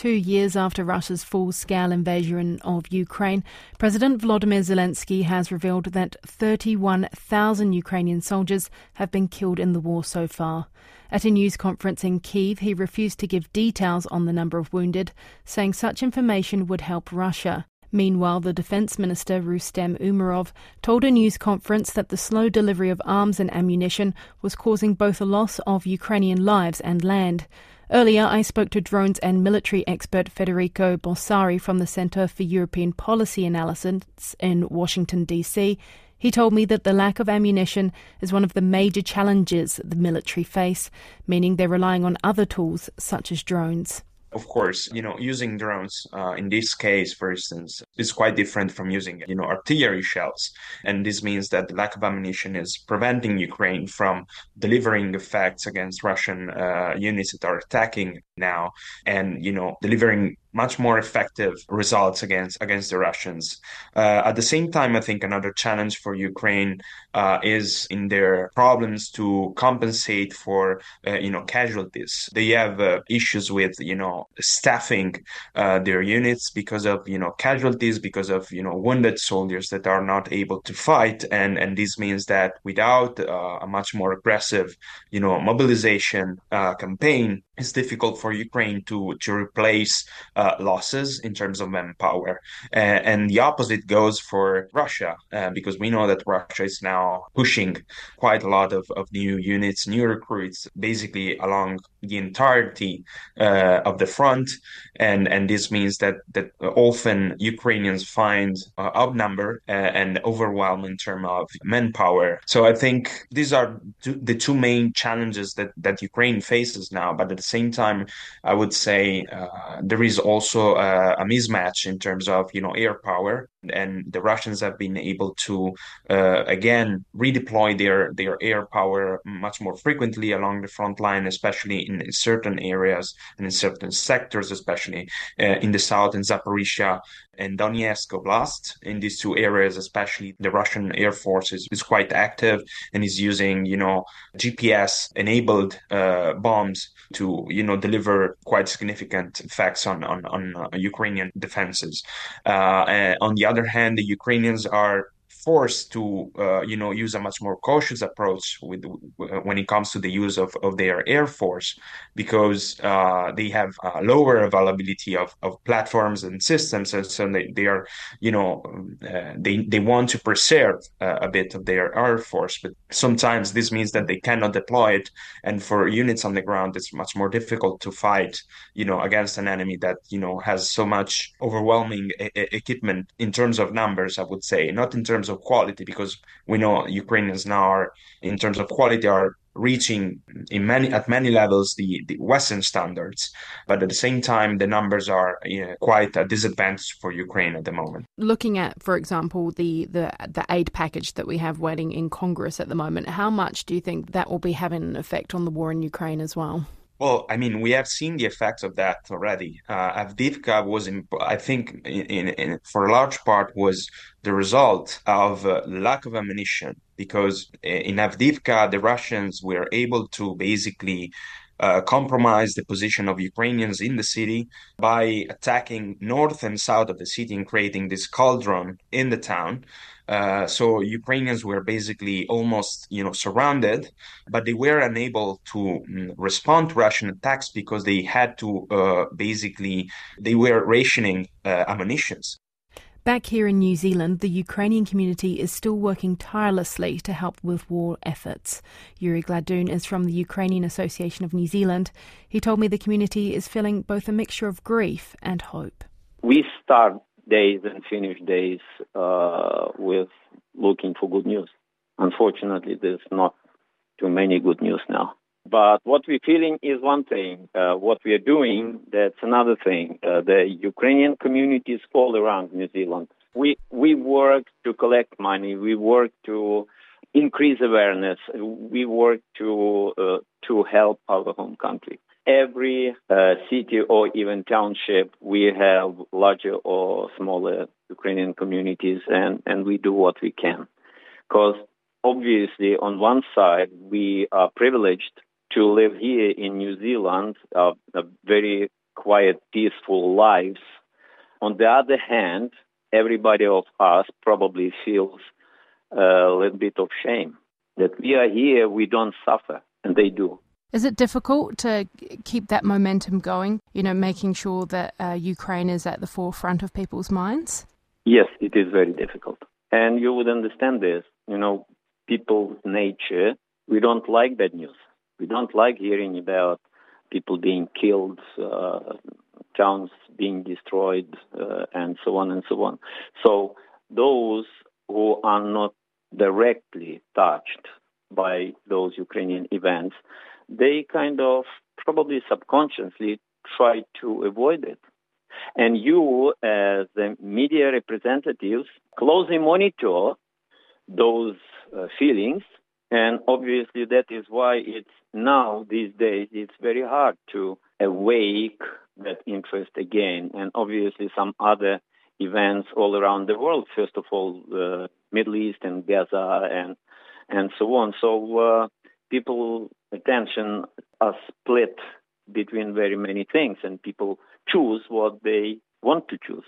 two years after Russia's full scale invasion of Ukraine, President Volodymyr Zelensky has revealed that 31,000 Ukrainian soldiers have been killed in the war so far. At a news conference in Kiev, he refused to give details on the number of wounded, saying such information would help Russia. Meanwhile, the Defence Minister Rustem Umerov told a news conference that the slow delivery of arms and ammunition was causing both a loss of Ukrainian lives and land. Earlier, I spoke to drones and military expert Federico Borsari from the Centre for European Policy Analysis in Washington, D.C. He told me that the lack of ammunition is one of the major challenges the military face, meaning they're relying on other tools such as drones. Of course, you know, using drones uh, in this case, for instance, is quite different from using, you know, artillery shells. And this means that the lack of ammunition is preventing Ukraine from delivering effects against Russian uh, units that are attacking now and, you know, delivering much more effective results against against the Russians. Uh, at the same time, I think another challenge for Ukraine uh, is in their problems to compensate for uh, you know casualties. They have uh, issues with you know staffing uh, their units because of you know casualties, because of you know wounded soldiers that are not able to fight, and and this means that without uh, a much more aggressive you know mobilization campaign, it's difficult for Ukraine to to replace uh, losses in terms of manpower. Uh, and the opposite goes for Russia, uh, because we know that Russia is now pushing quite a lot of, of new units, new recruits, basically along the entirety uh, of the front. And, and this means that, that often Ukrainians find uh, outnumbered uh, and overwhelmed in terms of manpower. So I think these are the two main challenges that, that Ukraine faces now. But at the same time, I would say there is also a, a, mismatch in terms of you know air power, and the Russians have been able to uh, again redeploy their their air power much more frequently along the front line, especially in certain areas and in certain sectors, especially uh, in the south in Zaporizhia and Donetsk Oblast. In these two areas, especially, the Russian Air Force is, is quite active and is using, you know, GPS-enabled uh, bombs to, you know, deliver quite significant effects on on, on uh, Ukrainian defenses. Uh, on the other hand, the Ukrainians are forced to uh, you know use a much more cautious approach with when it comes to the use of, of their air force because uh, they have lower availability of, of platforms and systems and so they, they are you know uh, they they want to preserve uh, a bit of their air force. But sometimes this means that they cannot deploy it and for units on the ground it's much more difficult to fight you know against an enemy that you know has so much overwhelming e- equipment in terms of numbers i would say. Not in terms of quality because we know Ukrainians now are in terms of quality are reaching in many at many levels the, the western standards. But at the same time the numbers are you know, quite a disadvantage for ukraine at the moment. Looking at for example the, the the aid package that we have waiting in congress at the moment how much do you think that will be having an effect on the war in ukraine as well well, I mean, we have seen the effects of that already. Uh, Avdiivka was, in, I think, in, in, for a large part, was the result of uh, lack of ammunition because in Avdiivka, the Russians were able to basically uh, compromise the position of Ukrainians in the city by attacking north and south of the city and creating this cauldron in the town. Uh, so Ukrainians were basically almost, you know, surrounded, but they were unable to mm, respond to Russian attacks because they had to uh, basically they were rationing uh, ammunitions. Back here in New Zealand, the Ukrainian community is still working tirelessly to help with war efforts. Yuriy Gladun is from the Ukrainian Association of New Zealand. He told me the community is feeling both a mixture of grief and hope. We start days and finish days uh, with looking for good news. Unfortunately, there's not too many good news now. But what we're feeling is one thing. Uh, what we are doing, that's another thing. Uh, the Ukrainian communities all around New Zealand. We we work to collect money. We work to increase awareness. We work to uh, to help our home country every uh, city or even township, we have larger or smaller Ukrainian communities, and, and we do what we can. Because obviously, on one side, we are privileged to live here in New Zealand, uh, a very quiet, peaceful lives. On the other hand, everybody of us probably feels a little bit of shame that we are here, we don't suffer, and they do. Is it difficult to keep that momentum going, you know, making sure that uh, Ukraine is at the forefront of people's minds? Yes, it is very difficult. And you would understand this. You know, people's nature, we don't like bad news. We don't like hearing about people being killed, uh, towns being destroyed, uh, and so on and so on. So those who are not directly touched by those Ukrainian events, they kind of probably subconsciously try to avoid it. And you, as the media representatives, closely monitor those uh, feelings. And obviously, that is why it's now, these days, it's very hard to awake that interest again. And obviously, some other events all around the world. First of all, the Middle East and Gaza and and so on. So uh, people attention are split between very many things, and people choose what they want to choose.